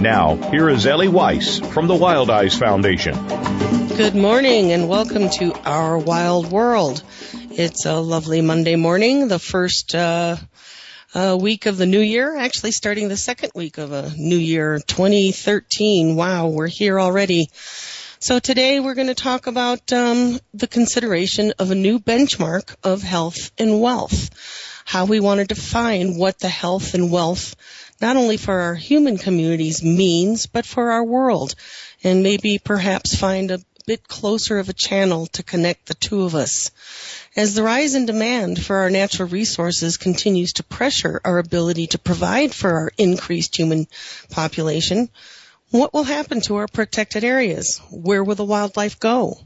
Now, here is Ellie Weiss from the Wild Eyes Foundation. Good morning and welcome to Our Wild World. It's a lovely Monday morning, the first uh, uh, week of the new year, actually starting the second week of a new year, 2013. Wow, we're here already. So today we're going to talk about um, the consideration of a new benchmark of health and wealth, how we want to define what the health and wealth not only for our human communities means, but for our world, and maybe perhaps find a bit closer of a channel to connect the two of us. As the rise in demand for our natural resources continues to pressure our ability to provide for our increased human population, what will happen to our protected areas? Where will the wildlife go?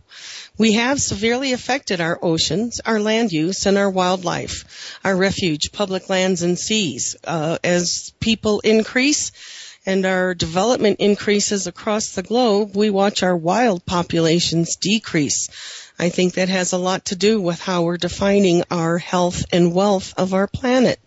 We have severely affected our oceans, our land use, and our wildlife, our refuge, public lands, and seas. Uh, as people increase and our development increases across the globe, we watch our wild populations decrease. I think that has a lot to do with how we're defining our health and wealth of our planet.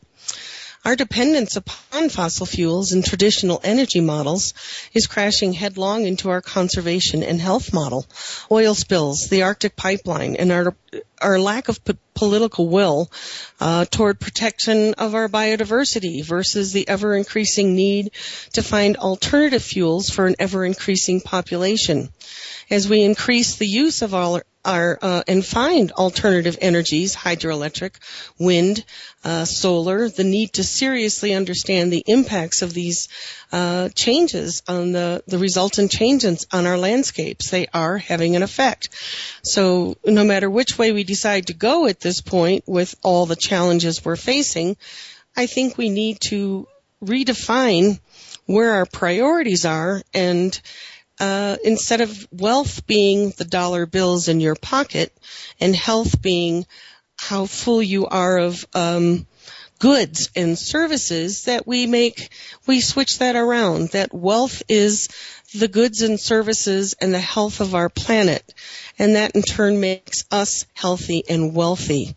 Our dependence upon fossil fuels and traditional energy models is crashing headlong into our conservation and health model. Oil spills, the Arctic pipeline, and our our lack of p- political will uh, toward protection of our biodiversity versus the ever increasing need to find alternative fuels for an ever increasing population. As we increase the use of our uh, and find alternative energies, hydroelectric, wind, uh, solar, the need to seriously understand the impacts of these uh, changes on the the resultant changes on our landscapes. They are having an effect. So no matter which way we decide to go at this point, with all the challenges we're facing, I think we need to redefine where our priorities are and uh, instead of wealth being the dollar bills in your pocket and health being how full you are of um, goods and services, that we make we switch that around. That wealth is the goods and services and the health of our planet, and that in turn makes us healthy and wealthy.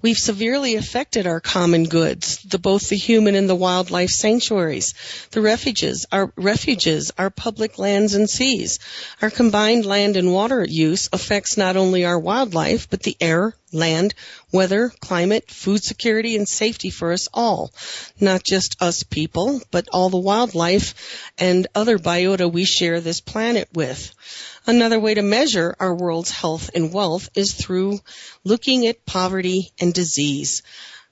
We've severely affected our common goods, the, both the human and the wildlife sanctuaries, the refuges, our refuges, our public lands and seas. Our combined land and water use affects not only our wildlife, but the air, land, weather, climate, food security, and safety for us all. Not just us people, but all the wildlife and other biota we share this planet with. Another way to measure our world's health and wealth is through looking at poverty and disease.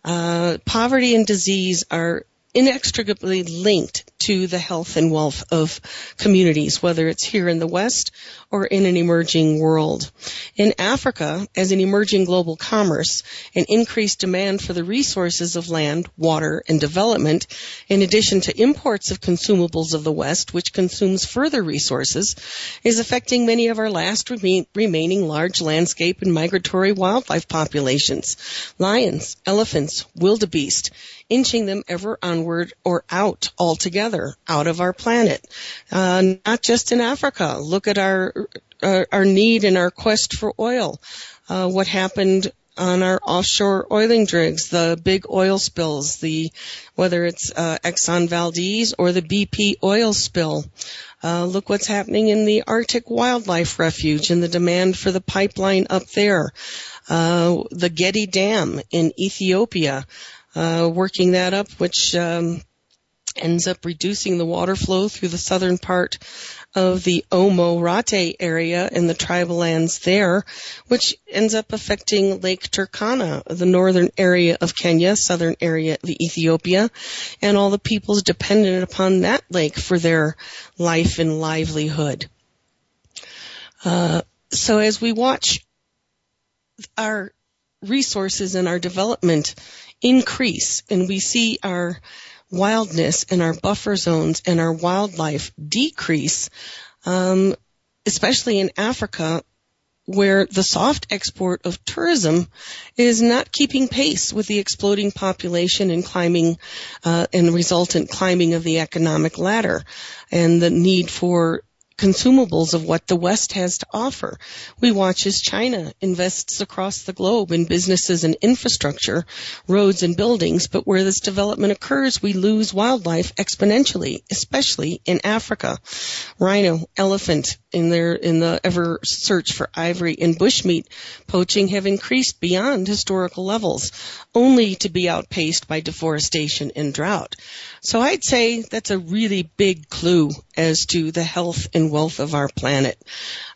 Uh, poverty and disease are inextricably linked to the health and wealth of communities, whether it's here in the West or in an emerging world. In Africa, as an emerging global commerce, an increased demand for the resources of land, water, and development, in addition to imports of consumables of the West, which consumes further resources, is affecting many of our last remain, remaining large landscape and migratory wildlife populations. Lions, elephants, wildebeest, inching them ever onward or out altogether, out of our planet. Uh, not just in Africa. Look at our, uh, our need and our quest for oil. Uh, what happened on our offshore oiling rigs, the big oil spills, the whether it's uh, Exxon Valdez or the BP oil spill. Uh, look what's happening in the Arctic Wildlife Refuge and the demand for the pipeline up there. Uh, the Getty Dam in Ethiopia, uh, working that up, which um, ends up reducing the water flow through the southern part of the Omo Rate area in the tribal lands there, which ends up affecting Lake Turkana, the northern area of Kenya, southern area of Ethiopia, and all the peoples dependent upon that lake for their life and livelihood. Uh, so as we watch our resources and our development increase and we see our wildness and our buffer zones and our wildlife decrease, um, especially in Africa, where the soft export of tourism is not keeping pace with the exploding population and climbing uh, and resultant climbing of the economic ladder and the need for consumables of what the West has to offer. We watch as China invests across the globe in businesses and infrastructure, roads and buildings, but where this development occurs, we lose wildlife exponentially, especially in Africa. Rhino, elephant, in their in the ever search for ivory and bushmeat poaching have increased beyond historical levels, only to be outpaced by deforestation and drought. So I'd say that's a really big clue as to the health and wealth of our planet.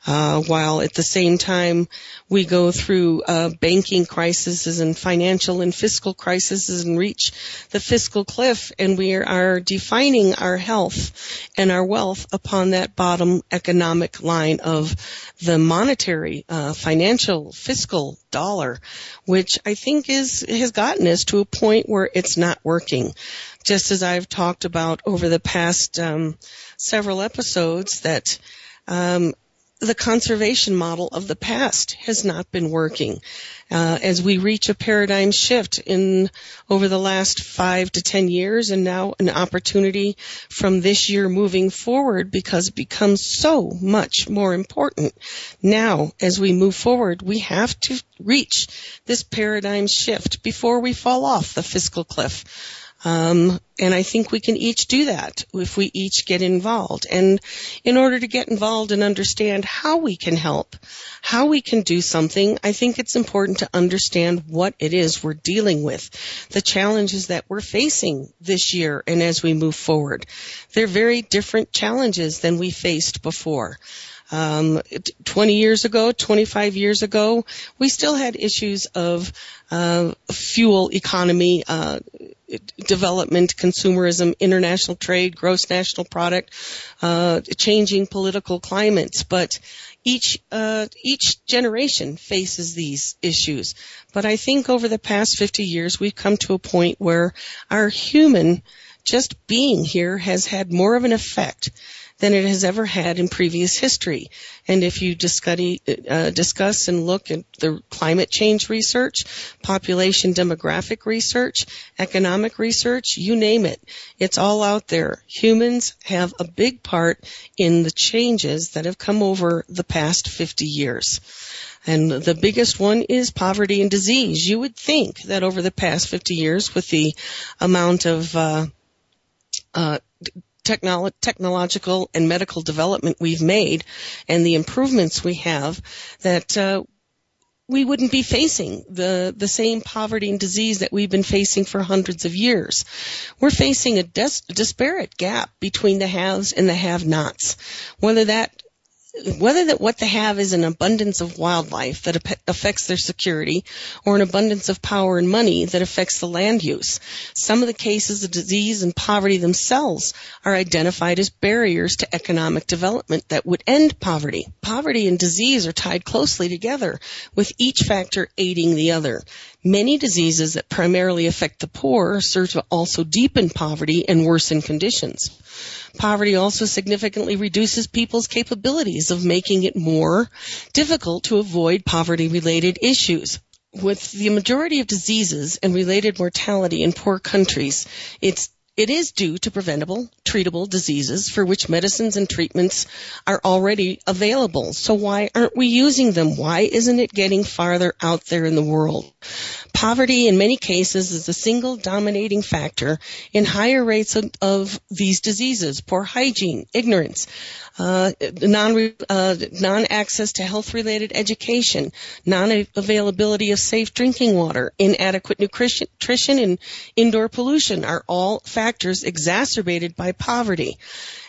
Uh, while at the same time we go through uh, banking crises and financial and fiscal crises and reach the fiscal cliff, and we are defining our health and our wealth upon that bottom economic line of the monetary, uh, financial, fiscal dollar, which I think is has gotten us to a point where it's not working. Just as I've talked about over the past um, several episodes, that um, the conservation model of the past has not been working. Uh, as we reach a paradigm shift in over the last five to ten years and now an opportunity from this year moving forward because it becomes so much more important. Now, as we move forward, we have to reach this paradigm shift before we fall off the fiscal cliff. Um, and I think we can each do that if we each get involved. And in order to get involved and understand how we can help, how we can do something, I think it's important to understand what it is we're dealing with, the challenges that we're facing this year and as we move forward. They're very different challenges than we faced before. Um, 20 years ago, 25 years ago, we still had issues of uh, fuel economy, uh, development, consumerism, international trade, gross national product, uh, changing political climates. But each uh, each generation faces these issues. But I think over the past 50 years, we've come to a point where our human just being here has had more of an effect than it has ever had in previous history. And if you discuss, uh, discuss and look at the climate change research, population demographic research, economic research, you name it, it's all out there. Humans have a big part in the changes that have come over the past 50 years. And the biggest one is poverty and disease. You would think that over the past 50 years, with the amount of uh, uh, technolo- technological and medical development we've made and the improvements we have that uh, we wouldn't be facing the the same poverty and disease that we've been facing for hundreds of years. We're facing a des- disparate gap between the haves and the have-nots. Whether that whether that what they have is an abundance of wildlife that affects their security or an abundance of power and money that affects the land use. Some of the cases of disease and poverty themselves are identified as barriers to economic development that would end poverty. Poverty and disease are tied closely together with each factor aiding the other. Many diseases that primarily affect the poor serve to also deepen poverty and worsen conditions. Poverty also significantly reduces people's capabilities of making it more difficult to avoid poverty related issues. With the majority of diseases and related mortality in poor countries, it's it is due to preventable, treatable diseases for which medicines and treatments are already available. So why aren't we using them? Why isn't it getting farther out there in the world? Poverty in many cases is the single dominating factor in higher rates of, of these diseases. Poor hygiene, ignorance, uh, non uh, non access to health related education, non availability of safe drinking water, inadequate nutrition, nutrition, and indoor pollution are all factors exacerbated by poverty.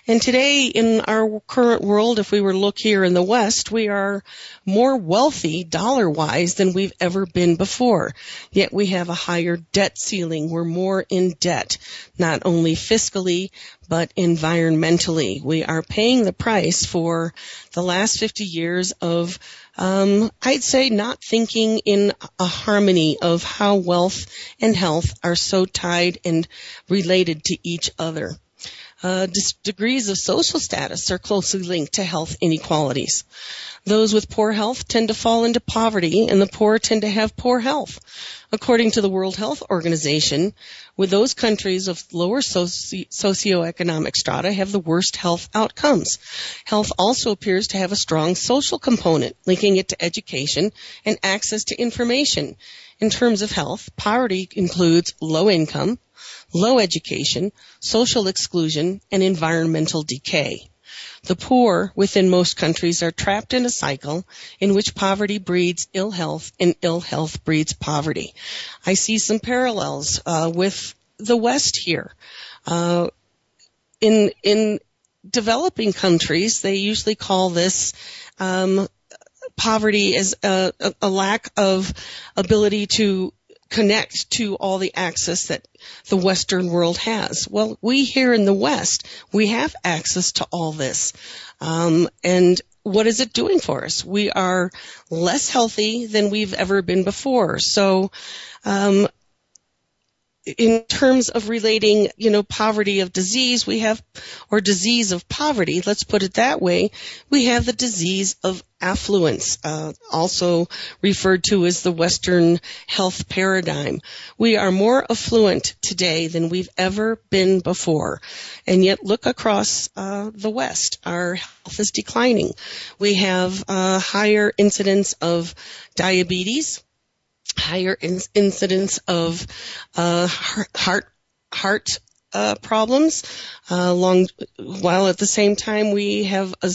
And today in our current world, if we were to look here in the West, we are more wealthy dollar wise than we've ever been before. Yet we have a higher debt ceiling. We're more in debt, not only fiscally, but environmentally. We are paying the price for the last 50 years of um, I'd say not thinking in a harmony of how wealth and health are so tied and related to each other uh, degrees of social status are closely linked to health inequalities. Those with poor health tend to fall into poverty and the poor tend to have poor health. According to the World Health Organization, with those countries of lower soci- socioeconomic strata have the worst health outcomes. Health also appears to have a strong social component, linking it to education and access to information. In terms of health, poverty includes low income, low education, social exclusion, and environmental decay. The poor within most countries are trapped in a cycle in which poverty breeds ill health and ill health breeds poverty. I see some parallels uh, with the West here. Uh, in in developing countries, they usually call this um, poverty as a, a, a lack of ability to connect to all the access that the Western world has. Well, we here in the West, we have access to all this. Um, and what is it doing for us? We are less healthy than we've ever been before. So, um, in terms of relating, you know, poverty of disease, we have, or disease of poverty, let's put it that way, we have the disease of affluence, uh, also referred to as the Western health paradigm. We are more affluent today than we've ever been before. And yet look across uh, the West. Our health is declining. We have uh, higher incidence of diabetes, higher in- incidence of uh, heart heart uh, problems, uh, long, while at the same time we have a,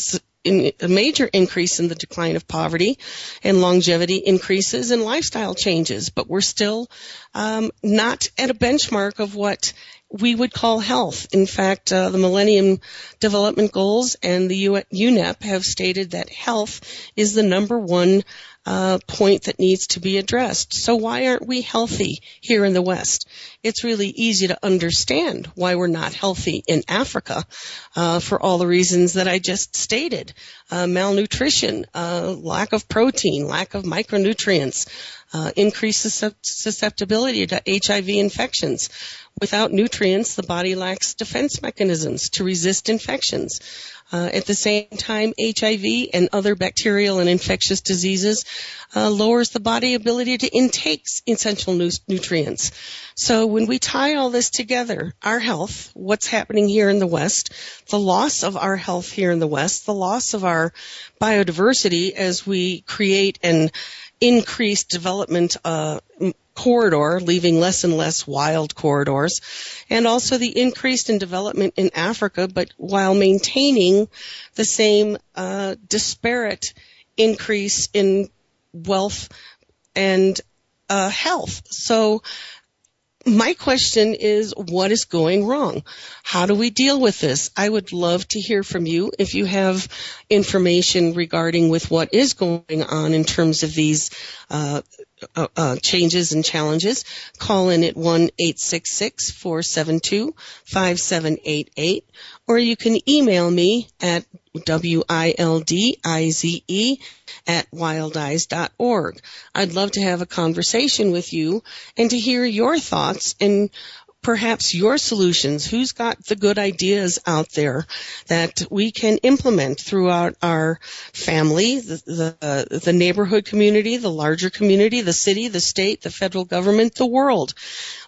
a, major increase in the decline of poverty and longevity increases and lifestyle changes, but we're still um, not at a benchmark of what we would call health. In fact, uh, the Millennium Development Goals and the UNEP have stated that health is the number one uh, point that needs to be addressed. So why aren't we healthy here in the West? It's really easy to understand why we're not healthy in Africa uh, for all the reasons that I just stated: uh, malnutrition, uh, lack of protein, lack of micronutrients, uh, increased susceptibility to HIV infections. Without nutrients, the body lacks defense mechanisms to resist infections. Uh, at the same time, HIV and other bacterial and infectious diseases uh, lowers the body ability to intake essential nu- nutrients. So when we tie all this together, our health, what's happening here in the West, the loss of our health here in the West, the loss of our biodiversity as we create an increased development uh, corridor, leaving less and less wild corridors, and also the increase in development in Africa, but while maintaining the same uh, disparate increase in wealth and uh, health. So my question is what is going wrong? How do we deal with this? I would love to hear from you if you have information regarding with what is going on in terms of these uh, uh, uh, changes and challenges, call in at 1-866-472-5788 or you can email me at W-I-L-D-I-Z-E at wildeyes.org. I'd love to have a conversation with you and to hear your thoughts and perhaps your solutions. Who's got the good ideas out there that we can implement throughout our family, the, the, the neighborhood community, the larger community, the city, the state, the federal government, the world.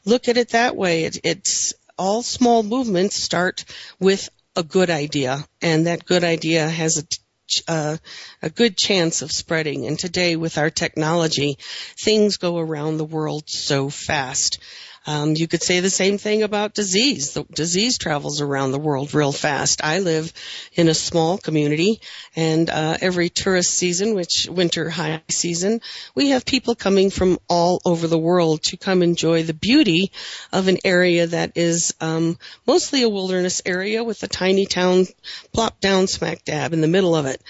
Look at it that way. It, it's all small movements start with a good idea, and that good idea has a uh, a good chance of spreading. And today, with our technology, things go around the world so fast. Um, you could say the same thing about disease. The disease travels around the world real fast. I live in a small community, and uh, every tourist season, which winter high season, we have people coming from all over the world to come enjoy the beauty of an area that is um, mostly a wilderness area with a tiny town plopped down smack dab in the middle of it.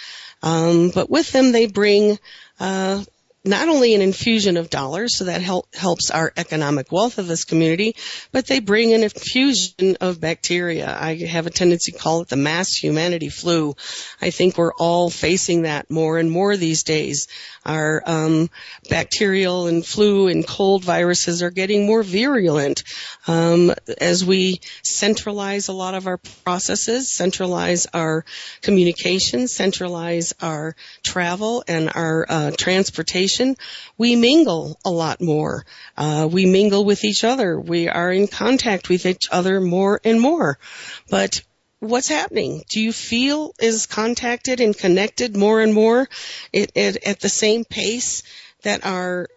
Um, but with them, they bring uh, not only an infusion of dollars, so that help, helps our economic wealth of this community, but they bring an infusion of bacteria. I have a tendency to call it the mass humanity flu. I think we're all facing that more and more these days. Our um, bacterial and flu and cold viruses are getting more virulent um, as we centralize a lot of our processes, centralize our communication, centralize our travel and our uh, transportation. We mingle a lot more. Uh, we mingle with each other. We are in contact with each other more and more. But what's happening? Do you feel is contacted and connected more and more it, it, at the same pace that our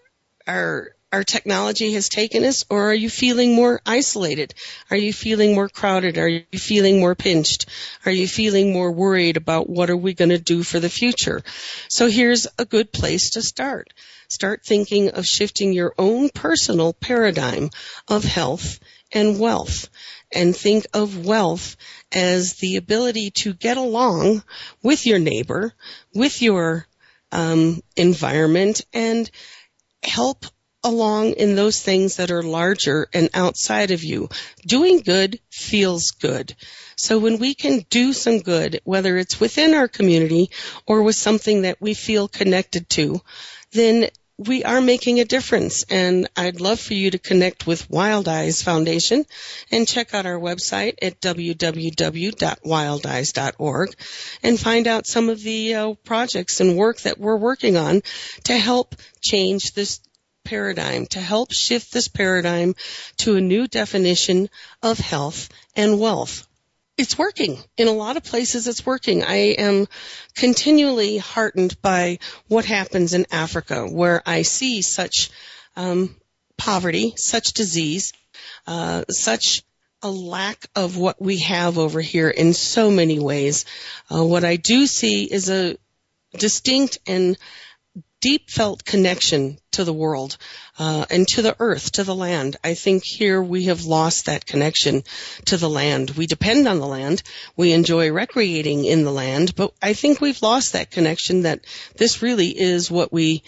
our our technology has taken us, or are you feeling more isolated? Are you feeling more crowded? Are you feeling more pinched? Are you feeling more worried about what are we going to do for the future? So here's a good place to start. Start thinking of shifting your own personal paradigm of health and wealth and think of wealth as the ability to get along with your neighbor, with your um, environment, and help along in those things that are larger and outside of you. Doing good feels good. So when we can do some good, whether it's within our community or with something that we feel connected to, then we are making a difference and I'd love for you to connect with Wild Eyes Foundation and check out our website at www.wildeyes.org and find out some of the uh, projects and work that we're working on to help change this paradigm, to help shift this paradigm to a new definition of health and wealth it's working. In a lot of places it's working. I am continually heartened by what happens in Africa where I see such um, poverty, such disease, uh, such a lack of what we have over here in so many ways. Uh, what I do see is a distinct and deep felt connection to the world uh, and to the earth, to the land. I think here we have lost that connection to the land. We depend on the land. We enjoy recreating in the land, but I think we've lost that connection that this really is what we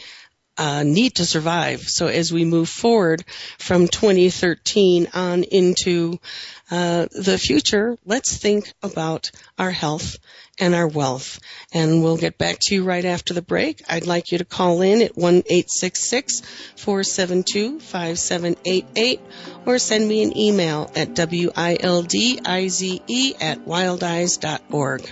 uh, need to survive. So as we move forward from 2013 on into uh, the future, let's think about our health and our wealth. And we'll get back to you right after the break. I'd like you to call in at 1-866-472-5788 or send me an email at W-I-L-D-I-Z-E at wildize.org.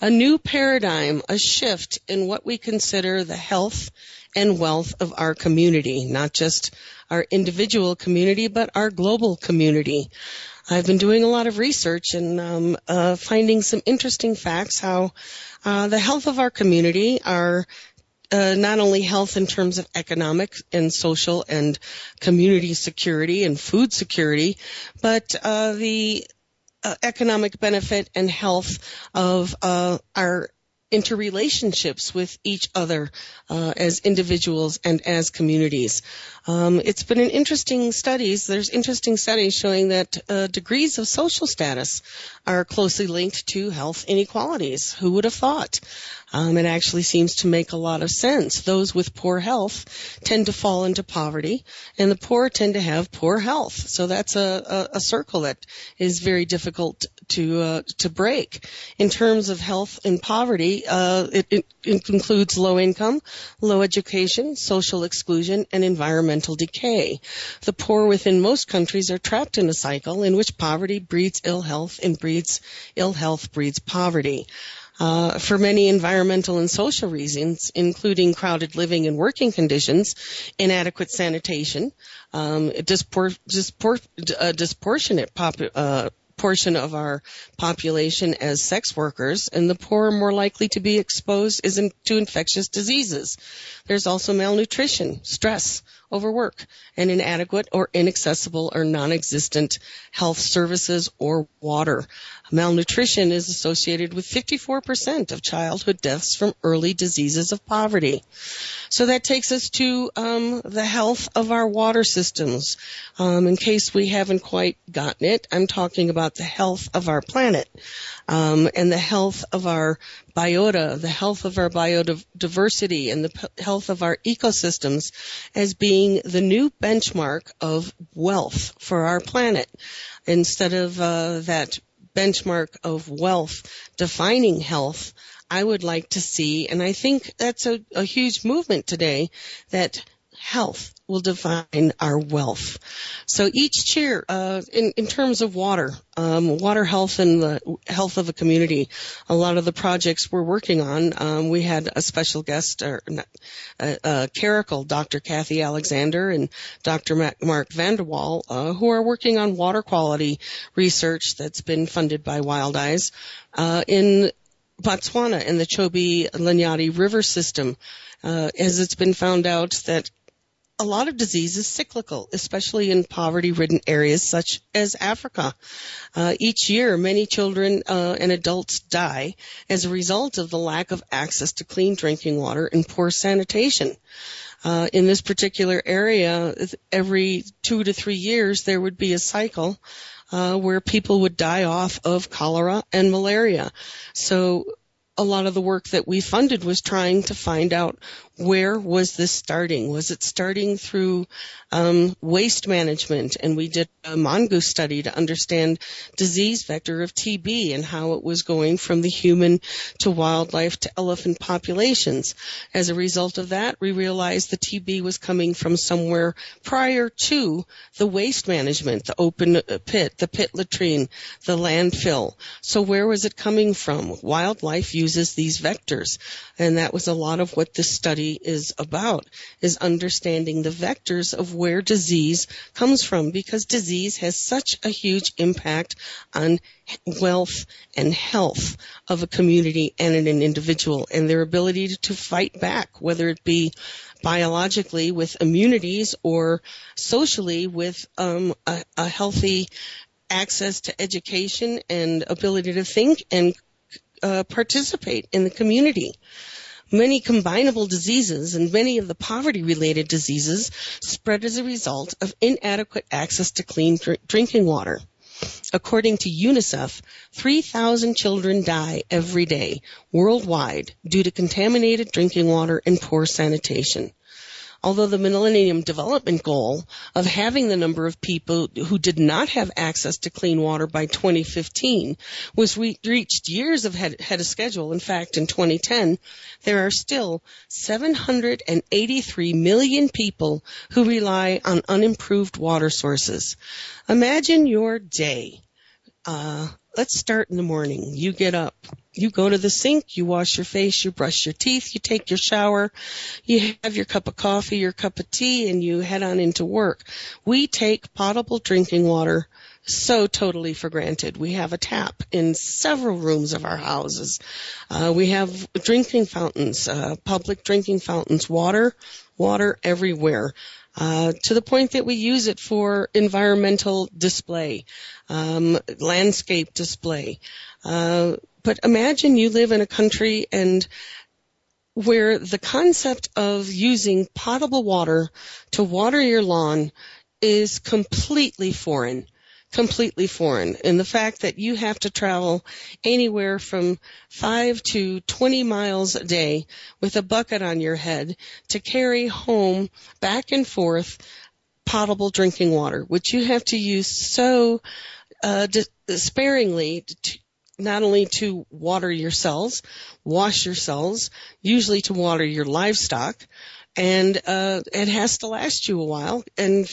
a new paradigm, a shift in what we consider the health and wealth of our community, not just our individual community, but our global community. I've been doing a lot of research and um, uh, finding some interesting facts how uh, the health of our community, our uh, not only health in terms of economic and social and community security and food security, but uh, the economic benefit and health of uh, our interrelationships with each other uh, as individuals and as communities. Um, it's been an interesting studies. There's interesting studies showing that uh, degrees of social status are closely linked to health inequalities. Who would have thought? Um, it actually seems to make a lot of sense. Those with poor health tend to fall into poverty, and the poor tend to have poor health. So that's a, a, a circle that is very difficult to uh, to break. In terms of health and poverty, uh, it, it, includes low income, low education, social exclusion, and environmental decay. The poor within most countries are trapped in a cycle in which poverty breeds ill health and breeds ill health breeds poverty. Uh, for many environmental and social reasons, including crowded living and working conditions, inadequate sanitation, um, dispor- dispor- uh, disproportionate pop- uh, portion of our population as sex workers, and the poor are more likely to be exposed to infectious diseases. There's also malnutrition, stress, overwork, and inadequate or inaccessible or non-existent health services or water. Malnutrition is associated with 54% of childhood deaths from early diseases of poverty. So that takes us to um, the health of our water systems. Um, in case we haven't quite gotten it, I'm talking about the health of our planet um, and the health of our biota, the health of our biodiversity, and the health of our ecosystems as being the new benchmark of wealth for our planet. Instead of uh, that benchmark of wealth defining health, I would like to see, and I think that's a, a huge movement today, that health will define our wealth. So each cheer, uh, in, in terms of water, um, water health and the health of a community, a lot of the projects we're working on, um, we had a special guest, or uh, uh, Caracal, Dr. Kathy Alexander and Dr. Mark Vandewalle, uh, who are working on water quality research that's been funded by Wildize, uh, in Botswana in the Chobe Linyanti River system, uh, as it's been found out that a lot of disease is cyclical, especially in poverty-ridden areas such as Africa. Uh, each year, many children uh, and adults die as a result of the lack of access to clean drinking water and poor sanitation. Uh, in this particular area, every two to three years, there would be a cycle uh, where people would die off of cholera and malaria. So a lot of the work that we funded was trying to find out where was this starting? Was it starting through um, waste management? And we did a mongoose study to understand disease vector of TB and how it was going from the human to wildlife to elephant populations. As a result of that, we realized the TB was coming from somewhere prior to the waste management, the open pit, the pit latrine, the landfill. So where was it coming from? Wildlife uses these vectors. And that was a lot of what this study is about, is understanding the vectors of where disease comes from because disease has such a huge impact on wealth and health of a community and an individual and their ability to fight back, whether it be biologically with immunities or socially with um, a, a healthy access to education and ability to think and uh, participate in the community. Many combinable diseases and many of the poverty related diseases spread as a result of inadequate access to clean dr- drinking water. According to UNICEF, 3,000 children die every day worldwide due to contaminated drinking water and poor sanitation although the Millennium Development Goal of having the number of people who did not have access to clean water by 2015 was re- reached years ahead, of schedule. In fact, in 2010, there are still 783 million people who rely on unimproved water sources. Imagine your day. Uh, let's start in the morning. You get up, you go to the sink, you wash your face, you brush your teeth, you take your shower, you have your cup of coffee, your cup of tea, and you head on into work. We take potable drinking water so totally for granted. We have a tap in several rooms of our houses. Uh, we have drinking fountains, uh, public drinking fountains, water, water everywhere uh, to the point that we use it for environmental display, um, landscape display. Uh, but imagine you live in a country and where the concept of using potable water to water your lawn is completely foreign completely foreign. And the fact that you have to travel anywhere from five to 20 miles a day with a bucket on your head to carry home back and forth potable drinking water, which you have to use so uh, sparingly to, not only to water your cells, wash your cells, usually to water your livestock, and uh, it has to last you a while and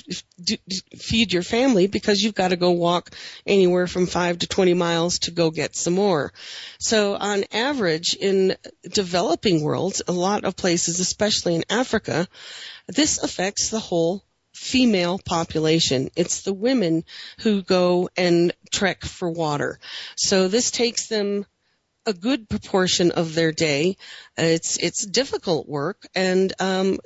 feed your family because you've got to go walk anywhere from five to 20 miles to go get some more. So on average in developing worlds, a lot of places, especially in Africa, this affects the whole female population. It's the women who go and trek for water. So this takes them a good proportion of their day. It's it's difficult work, and um,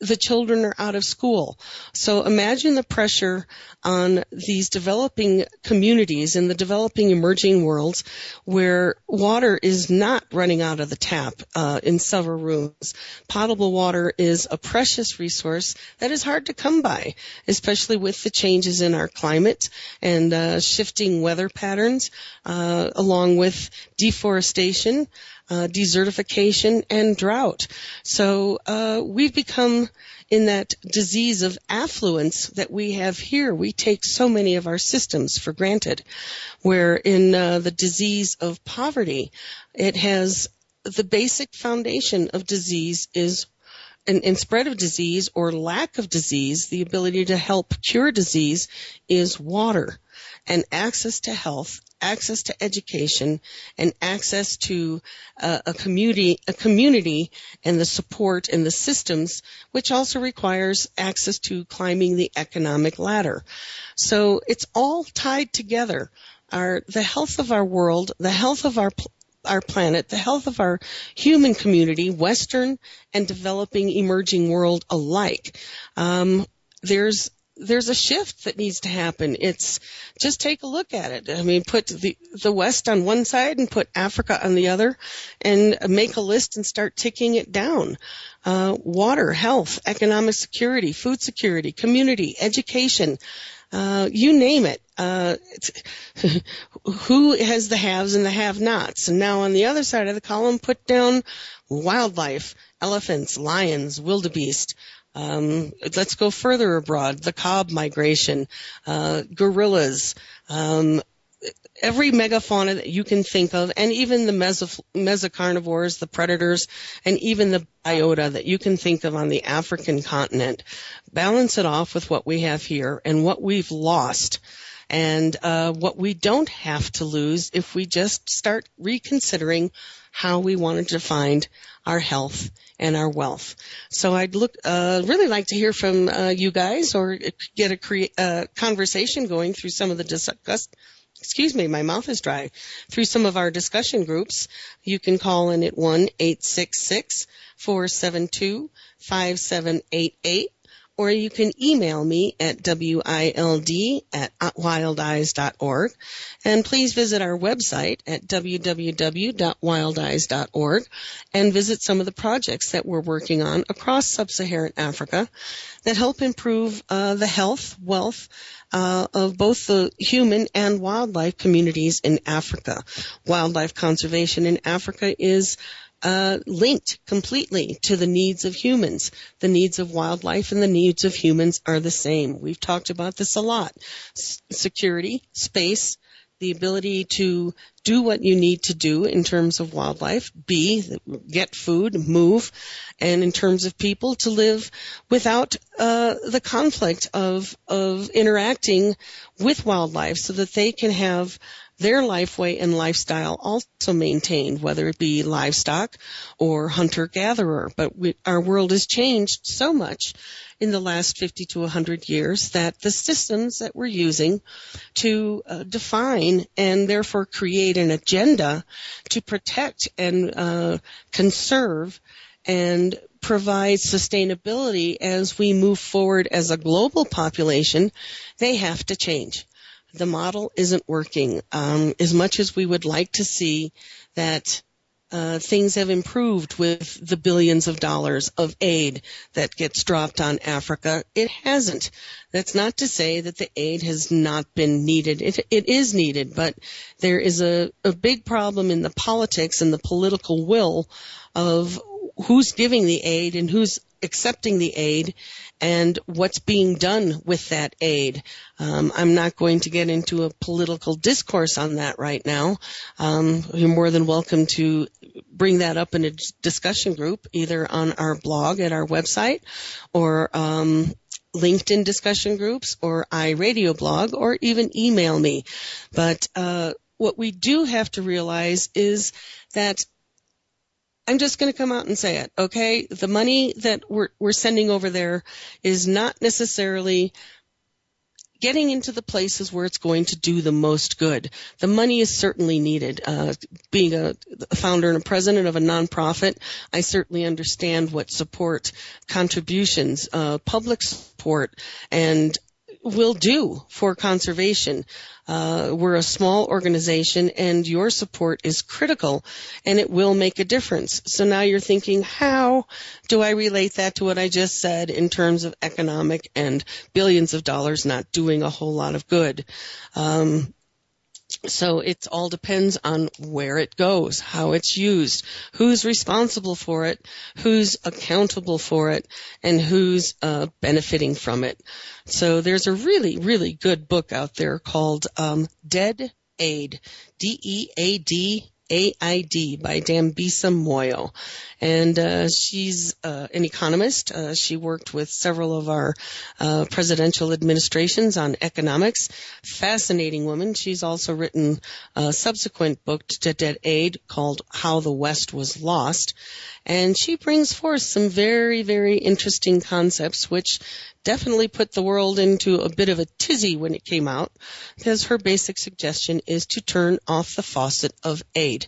the children are out of school. So imagine the pressure on these developing communities in the developing emerging worlds where water is not running out of the tap uh, in several rooms. Potable water is a precious resource that is hard to come by, especially with the changes in our climate and uh, shifting weather patterns, uh, along with deforestation uh, desertification, and drought. So uh, we've become in that disease of affluence that we have here. We take so many of our systems for granted. Where in uh, the disease of poverty, it has the basic foundation of disease is and, spread of disease or lack of disease, the ability to help cure disease is water and access to health access to education and access to uh, a community, a community and the support and the systems, which also requires access to climbing the economic ladder. So it's all tied together. Our, the health of our world, the health of our our planet, the health of our human community, Western and developing emerging world alike. Um, there's there's a shift that needs to happen. It's just take a look at it. I mean, put the the West on one side and put Africa on the other, and make a list and start ticking it down. Uh, water, health, economic security, food security, community, education. Uh, you name it. Uh, who has the haves and the have-nots? And now on the other side of the column, put down wildlife, elephants, lions, wildebeest, um, let's go further abroad. The kob migration, uh, gorillas, um, every megafauna that you can think of, and even the meso- mesocarnivores, the predators, and even the biota that you can think of on the African continent. Balance it off with what we have here and what we've lost and uh, what we don't have to lose if we just start reconsidering how we want to find our health and our wealth. So I'd look uh, really like to hear from uh, you guys or get a cre- uh, conversation going through some of the discuss. Excuse me, my mouth is dry. Through some of our discussion groups, you can call in at one eight six six four seven two five seven eight eight or you can email me at wild at wildeyes.org. And please visit our website at www.wildeyes.org and visit some of the projects that we're working on across sub-Saharan Africa that help improve uh, the health, wealth, uh, of both the human and wildlife communities in Africa. Wildlife conservation in Africa is uh, linked completely to the needs of humans. The needs of wildlife and the needs of humans are the same. We've talked about this a lot. S- security, space, the ability to do what you need to do in terms of wildlife, be, get food, move, and in terms of people to live without uh, the conflict of of interacting with wildlife so that they can have their lifeway and lifestyle also maintained, whether it be livestock or hunter gatherer. But we, our world has changed so much in the last 50 to 100 years that the systems that we're using to uh, define and therefore create an agenda to protect and uh, conserve and provide sustainability as we move forward as a global population, they have to change the model isn't working. Um, as much as we would like to see that uh, things have improved with the billions of dollars of aid that gets dropped on Africa. It hasn't. That's not to say that the aid has not been needed. It, it is needed, but there is a, a big problem in the politics and the political will of who's giving the aid and who's accepting the aid and what's being done with that aid. Um, I'm not going to get into a political discourse on that right now. Um, you're more than welcome to bring that up in a discussion group, either on our blog at our website or um, LinkedIn discussion groups or iRadio blog or even email me. But uh, what we do have to realize is that I'm just going to come out and say it, okay? The money that we're, we're sending over there is not necessarily getting into the places where it's going to do the most good. The money is certainly needed. Uh, being a founder and a president of a nonprofit, I certainly understand what support, contributions, uh, public support, and will do for conservation. Uh, we're a small organization and your support is critical and it will make a difference. So now you're thinking, how do I relate that to what I just said in terms of economic and billions of dollars not doing a whole lot of good? Um, so it all depends on where it goes, how it's used, who's responsible for it, who's accountable for it, and who's uh, benefiting from it. So there's a really, really good book out there called um, Dead Aid, D-E-A-D AID by Dambisa Moyo. And uh, she's uh, an economist. Uh, she worked with several of our uh, presidential administrations on economics. Fascinating woman. She's also written a subsequent book to Dead Aid called How the West Was Lost. And she brings forth some very, very interesting concepts which definitely put the world into a bit of a tizzy when it came out because her basic suggestion is to turn off the faucet of aid.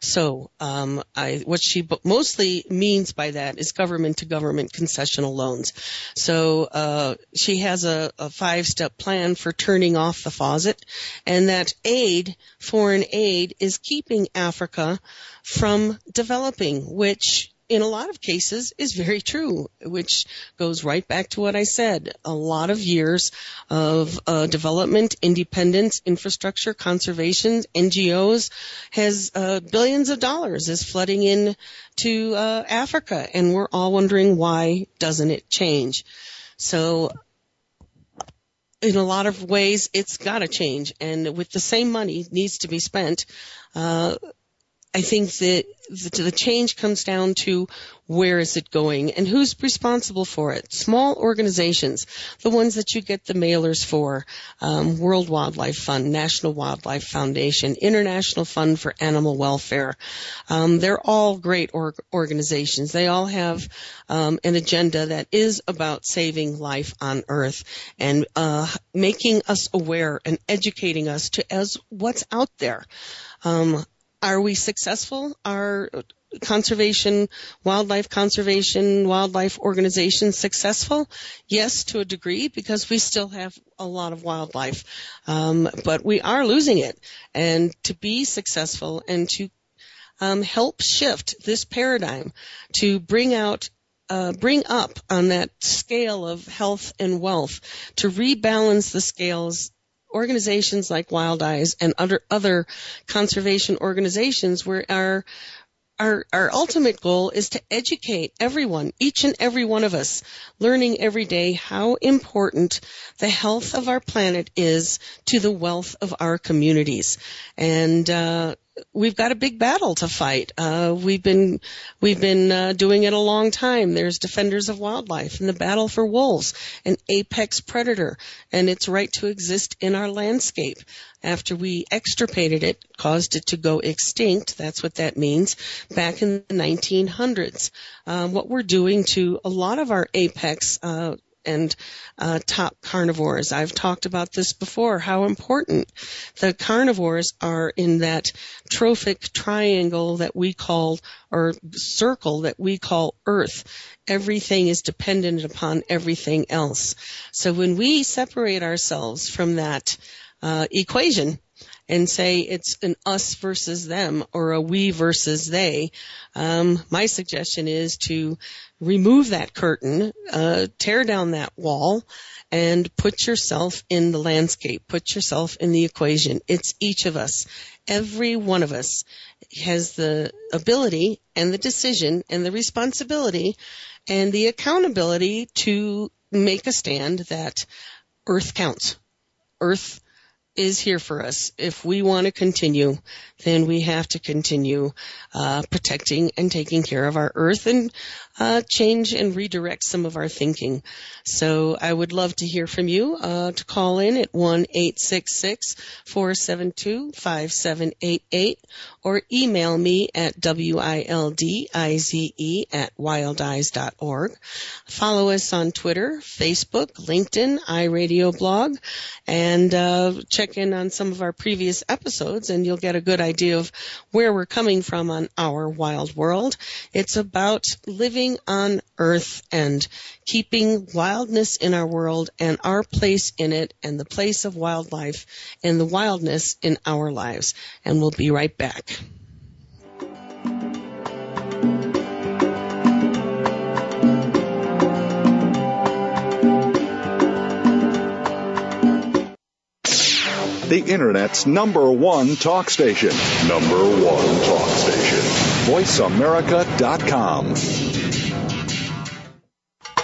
So, um, I, what she mostly means by that is government to government concessional loans. So, uh, she has a, a five step plan for turning off the faucet and that aid, foreign aid is keeping Africa from developing, which in a lot of cases is very true, which goes right back to what I said. A lot of years of uh, development, independence, infrastructure, conservation, NGOs has uh, billions of dollars is flooding in to uh, Africa, and we're all wondering why doesn't it change? So in a lot of ways, it's got to change, and with the same money needs to be spent. Uh, I think that the, change comes down to where is it going and who's responsible for it. Small organizations, the ones that you get the mailers for, um, World Wildlife Fund, National Wildlife Foundation, International Fund for Animal Welfare. Um, they're all great or- organizations. They all have um, an agenda that is about saving life on Earth and uh, making us aware and educating us to as what's out there. Um, are we successful? Are conservation, wildlife conservation, wildlife organizations successful? Yes, to a degree, because we still have a lot of wildlife. Um, but we are losing it. And to be successful and to um, help shift this paradigm to bring out uh, bring up on that scale of health and wealth to rebalance the scales organizations like Wild Eyes and other other conservation organizations where our our our ultimate goal is to educate everyone, each and every one of us, learning every day how important the health of our planet is to the wealth of our communities. And uh, we've got a big battle to fight. Uh, we've been we've been uh, doing it a long time. There's defenders of wildlife and the battle for wolves, an apex predator, and its right to exist in our landscape. After we extirpated it, caused it to go extinct. That's what that means. Back in the 1900s, um, what we're doing to a lot of our apex uh, and uh, top carnivores. I've talked about this before, how important the carnivores are in that trophic triangle that we call, or circle that we call Earth. Everything is dependent upon everything else. So when we separate ourselves from that uh, equation, and say it's an us versus them or a we versus they, um, my suggestion is to remove that curtain, uh, tear down that wall, and put yourself in the landscape. Put yourself in the equation. It's each of us. Every one of us has the ability and the decision and the responsibility and the accountability to make a stand that Earth counts. Earth is here for us. If we want to continue, then we have to continue uh, protecting and taking care of our earth and uh, change and redirect some of our thinking. So I would love to hear from you. Uh, to call in at one eight six six four seven two five seven eight eight, or email me at wildize at wildize.org. Follow us on Twitter, Facebook, LinkedIn, iRadio blog, and uh, check in on some of our previous episodes, and you'll get a good idea of where we're coming from on our wild world. It's about living on Earth and keeping wildness in our world and our place in it and the place of wildlife and the wildness in our lives. And we'll be right back. the Internet's number one talk station. Number one talk station. VoiceAmerica.com.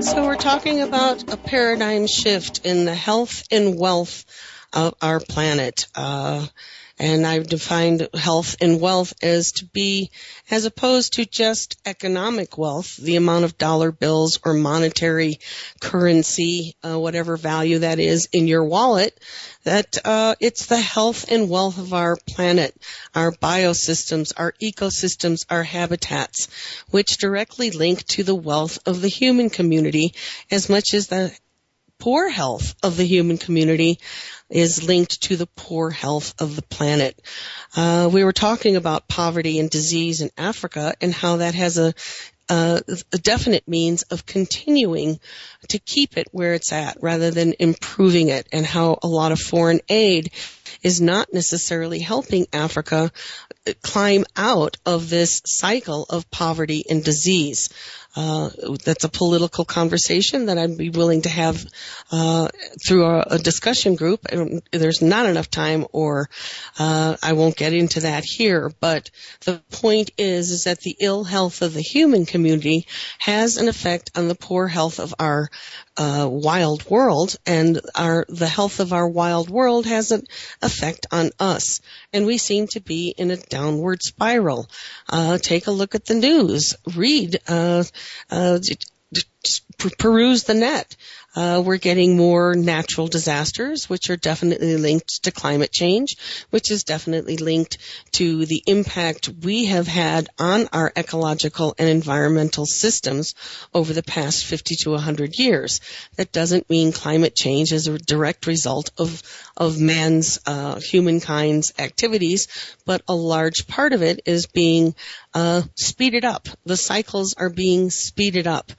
So we're talking about a paradigm shift in the health and wealth of our planet. Uh, and I've defined health and wealth as to be, as opposed to just economic wealth, the amount of dollar bills or monetary currency, uh, whatever value that is in your wallet, that uh, it's the health and wealth of our planet, our biosystems, our ecosystems, our habitats, which directly link to the wealth of the human community as much as the poor health of the human community is linked to the poor health of the planet. Uh, we were talking about poverty and disease in Africa and how that has a uh, a definite means of continuing to keep it where it's at rather than improving it and how a lot of foreign aid is not necessarily helping Africa climb out of this cycle of poverty and disease. Uh, that's a political conversation that I'd be willing to have uh, through a, a, discussion group. There's not enough time, or uh, I won't get into that here. But the point is, is that the ill health of the human community has an effect on the poor health of our uh, wild world, and our the health of our wild world has an effect on us. And we seem to be in a downward spiral. Uh, take a look at the news. Read. Uh, uh peruse the net. Uh, we're getting more natural disasters, which are definitely linked to climate change, which is definitely linked to the impact we have had on our ecological and environmental systems over the past 50 to 100 years. That doesn't mean climate change is a direct result of of man's uh, humankind's activities, but a large part of it is being uh, speeded up. The cycles are being speeded up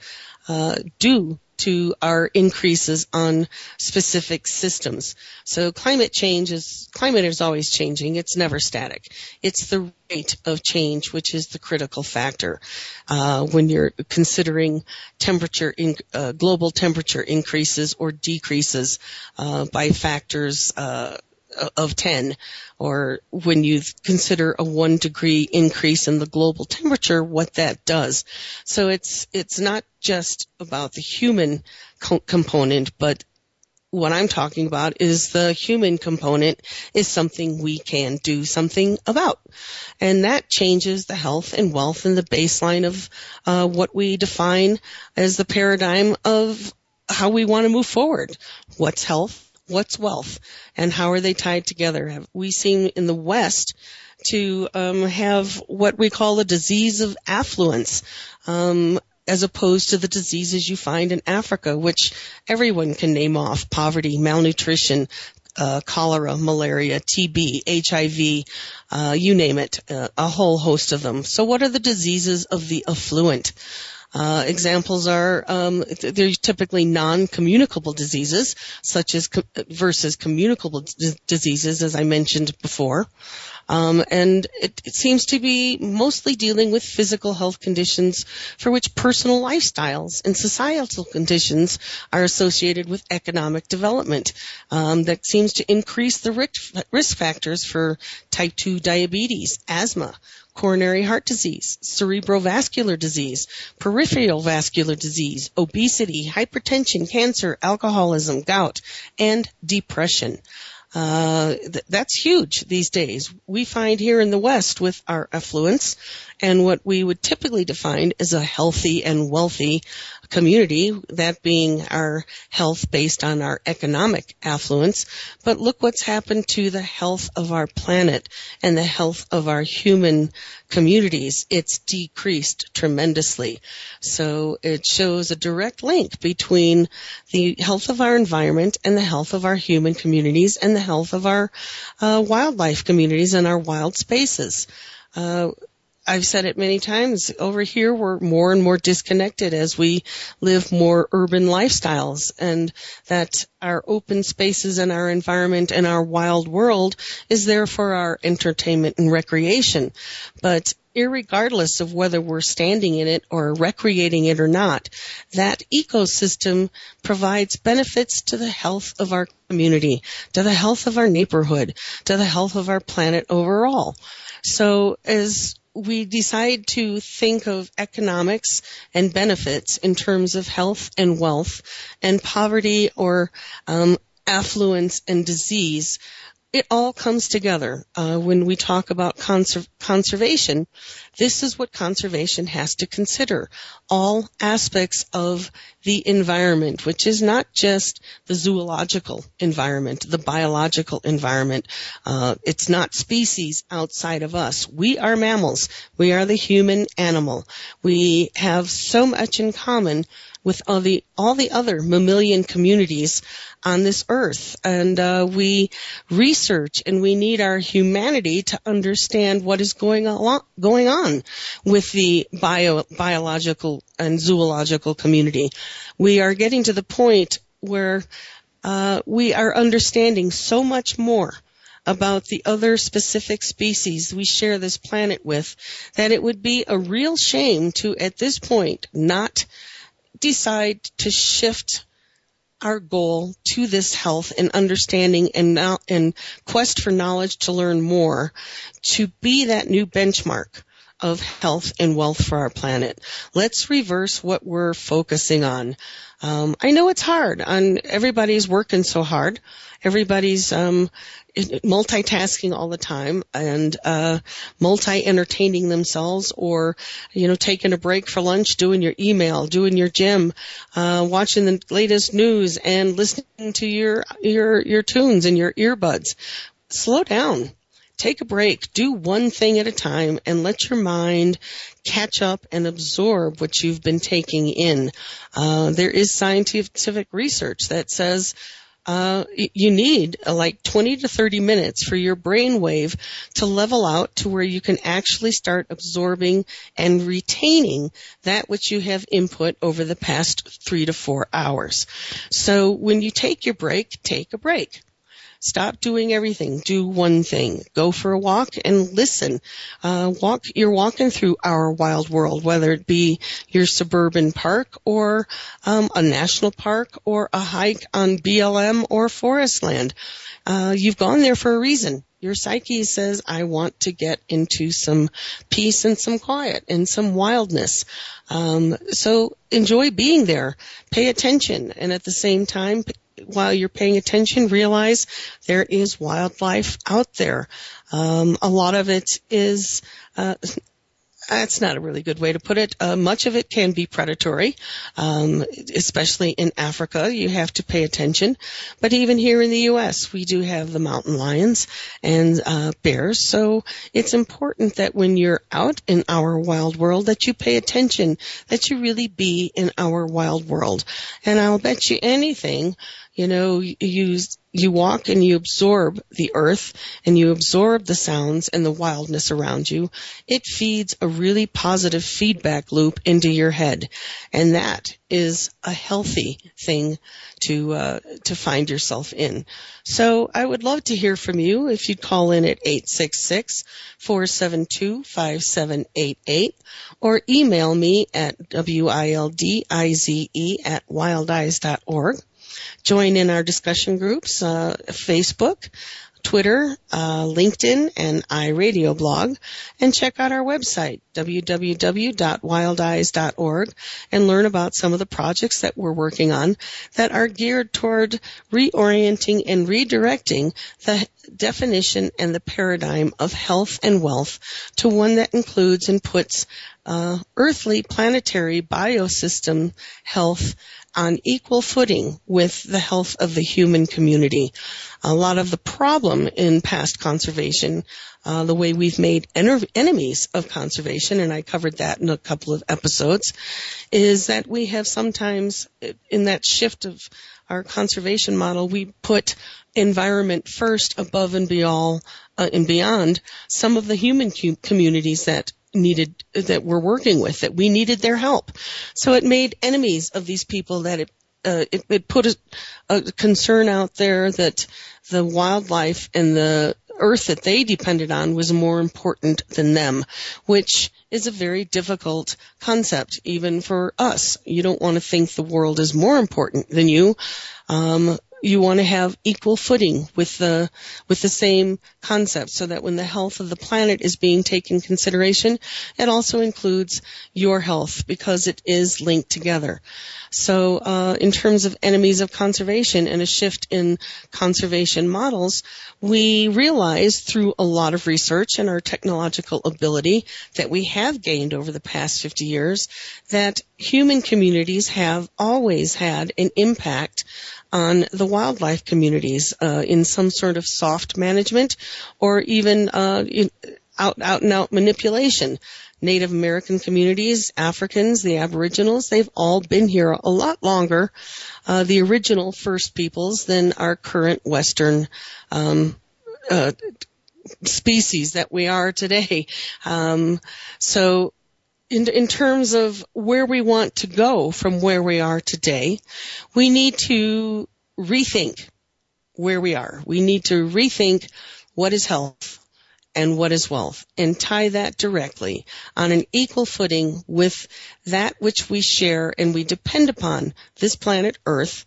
due to our increases on specific systems. So climate change is, climate is always changing. It's never static. It's the rate of change which is the critical factor uh, when you're considering temperature in, uh, global temperature increases or decreases uh, by factors uh, of 10 or when you consider a one degree increase in the global temperature, what that does. So it's, it's not just about the human co- component, but what I'm talking about is the human component is something we can do something about. And that changes the health and wealth and the baseline of uh, what we define as the paradigm of how we want to move forward. What's health? What's wealth and how are they tied together? Have we seen in the West to um, have what we call a disease of affluence, um, as opposed to the diseases you find in Africa, which everyone can name off: poverty, malnutrition, uh, cholera, malaria, TB, HIV, uh, you name it, uh, a whole host of them. So, what are the diseases of the affluent? Uh, examples are um, they're typically non-communicable diseases, such as co- versus communicable d- diseases, as I mentioned before. Um, and it, it, seems to be mostly dealing with physical health conditions for which personal lifestyles and societal conditions are associated with economic development. Um, that seems to increase the risk, risk factors for type 2 diabetes, asthma, coronary heart disease, cerebrovascular disease, peripheral vascular disease, obesity, hypertension, cancer, alcoholism, gout, and depression. Uh, th- that's huge these days. We find here in the West with our affluence and what we would typically define as a healthy and wealthy community, that being our health based on our economic affluence. But look what's happened to the health of our planet and the health of our human communities. It's decreased tremendously. So it shows a direct link between the health of our environment and the health of our human communities and the health of our uh, wildlife communities and our wild spaces. Uh, I've said it many times over here we're more and more disconnected as we live more urban lifestyles and that our open spaces and our environment and our wild world is there for our entertainment and recreation. But irregardless of whether we're standing in it or recreating it or not, that ecosystem provides benefits to the health of our community, to the health of our neighborhood, to the health of our planet overall. So as we decide to think of economics and benefits in terms of health and wealth and poverty or um, affluence and disease, it all comes together uh, when we talk about conser- conservation. This is what conservation has to consider: all aspects of the environment, which is not just the zoological environment, the biological environment. Uh, it's not species outside of us. We are mammals. We are the human animal. We have so much in common with all the all the other mammalian communities on this earth. And uh, we research and we need our humanity to understand what is going on, going on with the bio, biological and zoological community. We are getting to the point where uh, we are understanding so much more about the other specific species we share this planet with that it would be a real shame to, at this point, not decide to shift our goal to this health and understanding and now and quest for knowledge to learn more to be that new benchmark of health and wealth for our planet. Let's reverse what we're focusing on. Um, I know it's hard. On everybody's working so hard. Everybody's um, multitasking all the time and uh, multi entertaining themselves or you know taking a break for lunch doing your email doing your gym uh, watching the latest news and listening to your your your tunes and your earbuds slow down take a break do one thing at a time and let your mind catch up and absorb what you've been taking in uh, there is scientific research that says uh, you need uh, like 20 to 30 minutes for your brain wave to level out to where you can actually start absorbing and retaining that which you have input over the past three to four hours. So when you take your break, take a break. Stop doing everything. Do one thing. Go for a walk and listen. Uh, walk. You're walking through our wild world, whether it be your suburban park or um, a national park or a hike on BLM or forest land. Uh, you've gone there for a reason. Your psyche says, I want to get into some peace and some quiet and some wildness. Um, so enjoy being there. Pay attention. And at the same time, while you're paying attention, realize there is wildlife out there. Um, a lot of it is uh, that's not a really good way to put it. Uh, much of it can be predatory, um, especially in Africa. You have to pay attention. But even here in the U.S., we do have the mountain lions and uh, bears. So it's important that when you're out in our wild world, that you pay attention, that you really be in our wild world. And I'll bet you anything you know, you you walk and you absorb the earth and you absorb the sounds and the wildness around you. It feeds a really positive feedback loop into your head, and that is a healthy thing to uh, to find yourself in. So I would love to hear from you if you'd call in at 866-472-5788 or email me at wildize at wildize.org. Join in our discussion groups, uh, Facebook, Twitter, uh, LinkedIn, and iRadio blog, and check out our website, www.wildeyes.org, and learn about some of the projects that we're working on that are geared toward reorienting and redirecting the definition and the paradigm of health and wealth to one that includes and puts uh, earthly planetary biosystem health on equal footing with the health of the human community. A lot of the problem in past conservation, uh, the way we've made en- enemies of conservation, and I covered that in a couple of episodes, is that we have sometimes, in that shift of our conservation model, we put environment first above and beyond, uh, and beyond some of the human communities that needed that we're working with that we needed their help so it made enemies of these people that it uh, it, it, put a, a, concern out there that the wildlife and the earth that they depended on was more important than them, which is a very difficult concept even for us. You don't want to think the world is more important than you. Um, you want to have equal footing with the with the same concept so that when the health of the planet is being taken consideration it also includes your health because it is linked together so uh, in terms of enemies of conservation and a shift in conservation models we realize through a lot of research and our technological ability that we have gained over the past 50 years that human communities have always had an impact on the wildlife communities uh, in some sort of soft management or even uh, out out and out manipulation. Native American communities, Africans, the Aboriginals, they've all been here a lot longer, uh, the original first peoples than our current Western um, uh, species that we are today. Um, so in, in terms of where we want to go from where we are today, we need to rethink where we are. We need to rethink what is health and what is wealth and tie that directly on an equal footing with that which we share and we depend upon this planet Earth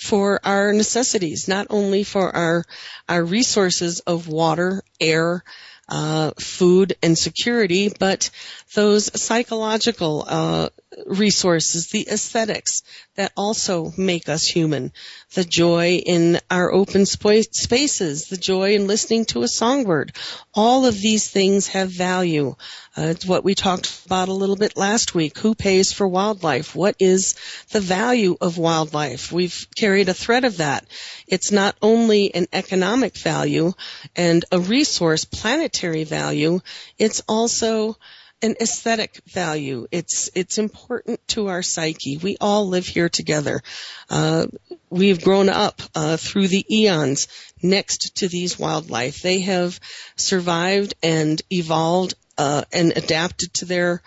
for our necessities, not only for our, our resources of water, air, uh, food and security, but those psychological uh, resources, the aesthetics that also make us human, the joy in our open spaces, the joy in listening to a songbird. All of these things have value. Uh, it's what we talked about a little bit last week. Who pays for wildlife? What is the value of wildlife? We've carried a thread of that. It's not only an economic value and a resource planetary value, it's also an aesthetic value. It's it's important to our psyche. We all live here together. Uh, we've grown up uh, through the eons next to these wildlife. They have survived and evolved uh, and adapted to their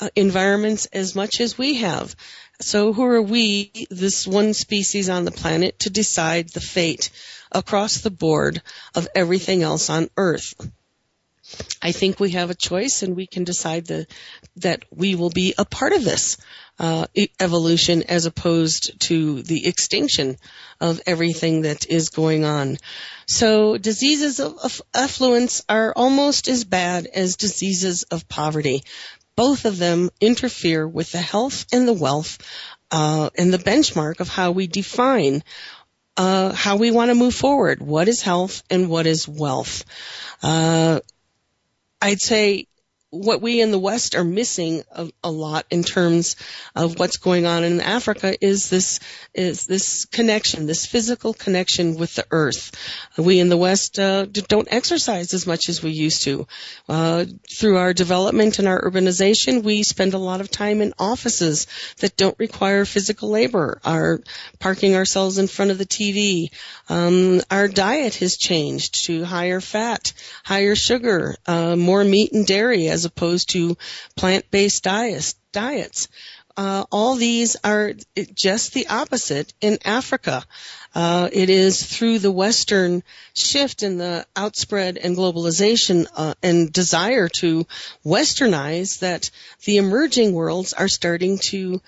uh, environments as much as we have. So who are we, this one species on the planet, to decide the fate across the board of everything else on Earth? I think we have a choice and we can decide the, that we will be a part of this uh, evolution as opposed to the extinction of everything that is going on. So diseases of affluence are almost as bad as diseases of poverty. Both of them interfere with the health and the wealth uh, and the benchmark of how we define uh, how we want to move forward. What is health and what is wealth? Uh, I'd say what we in the West are missing a, a, lot in terms of what's going on in Africa is this is this connection, this physical connection with the earth. We in the West uh, don't exercise as much as we used to. Uh, through our development and our urbanization, we spend a lot of time in offices that don't require physical labor. Our parking ourselves in front of the TV. Um, our diet has changed to higher fat, higher sugar, uh, more meat and dairy as opposed to plant-based diets. diets. Uh, all these are just the opposite in Africa. Uh, it is through the Western shift in the outspread and globalization uh, and desire to westernize that the emerging worlds are starting to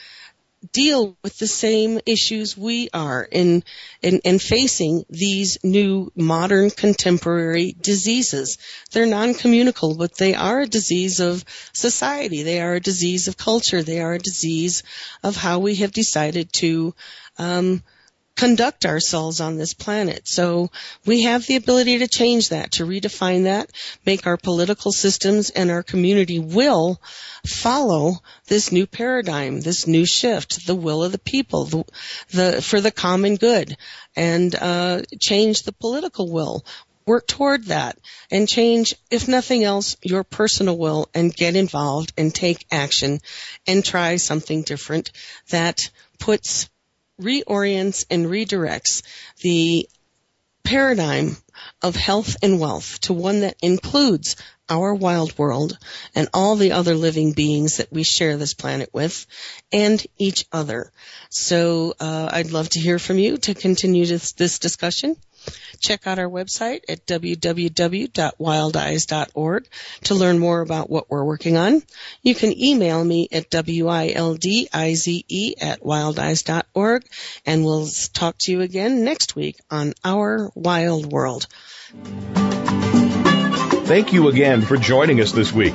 deal with the same issues we are in, in, in facing these new modern contemporary diseases. They're non-communicable, but they are a disease of society. They are a disease of culture. They are a disease of how we have decided to, um, conduct ourselves on this planet. So we have the ability to change that, to redefine that, make our political systems and our community will follow this new paradigm, this new shift, the will of the people, the, the for the common good, and uh, change the political will work toward that and change, if nothing else, your personal will and get involved and take action and try something different that puts reorients and redirects the paradigm of health and wealth to one that includes our wild world and all the other living beings that we share this planet with and each other. So uh, I'd love to hear from you to continue this, this discussion. Check out our website at www.wildeyes.org to learn more about what we're working on. You can email me at w-i-l-d-i-z-e at wildeyes.org and we'll talk to you again next week on Our Wild World. Thank you again for joining us this week.